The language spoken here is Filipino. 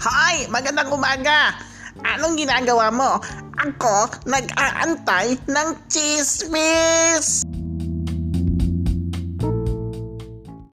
Hi! magandang umaga! Anong ginagawa mo? Ako, nag-aantay ng chismis!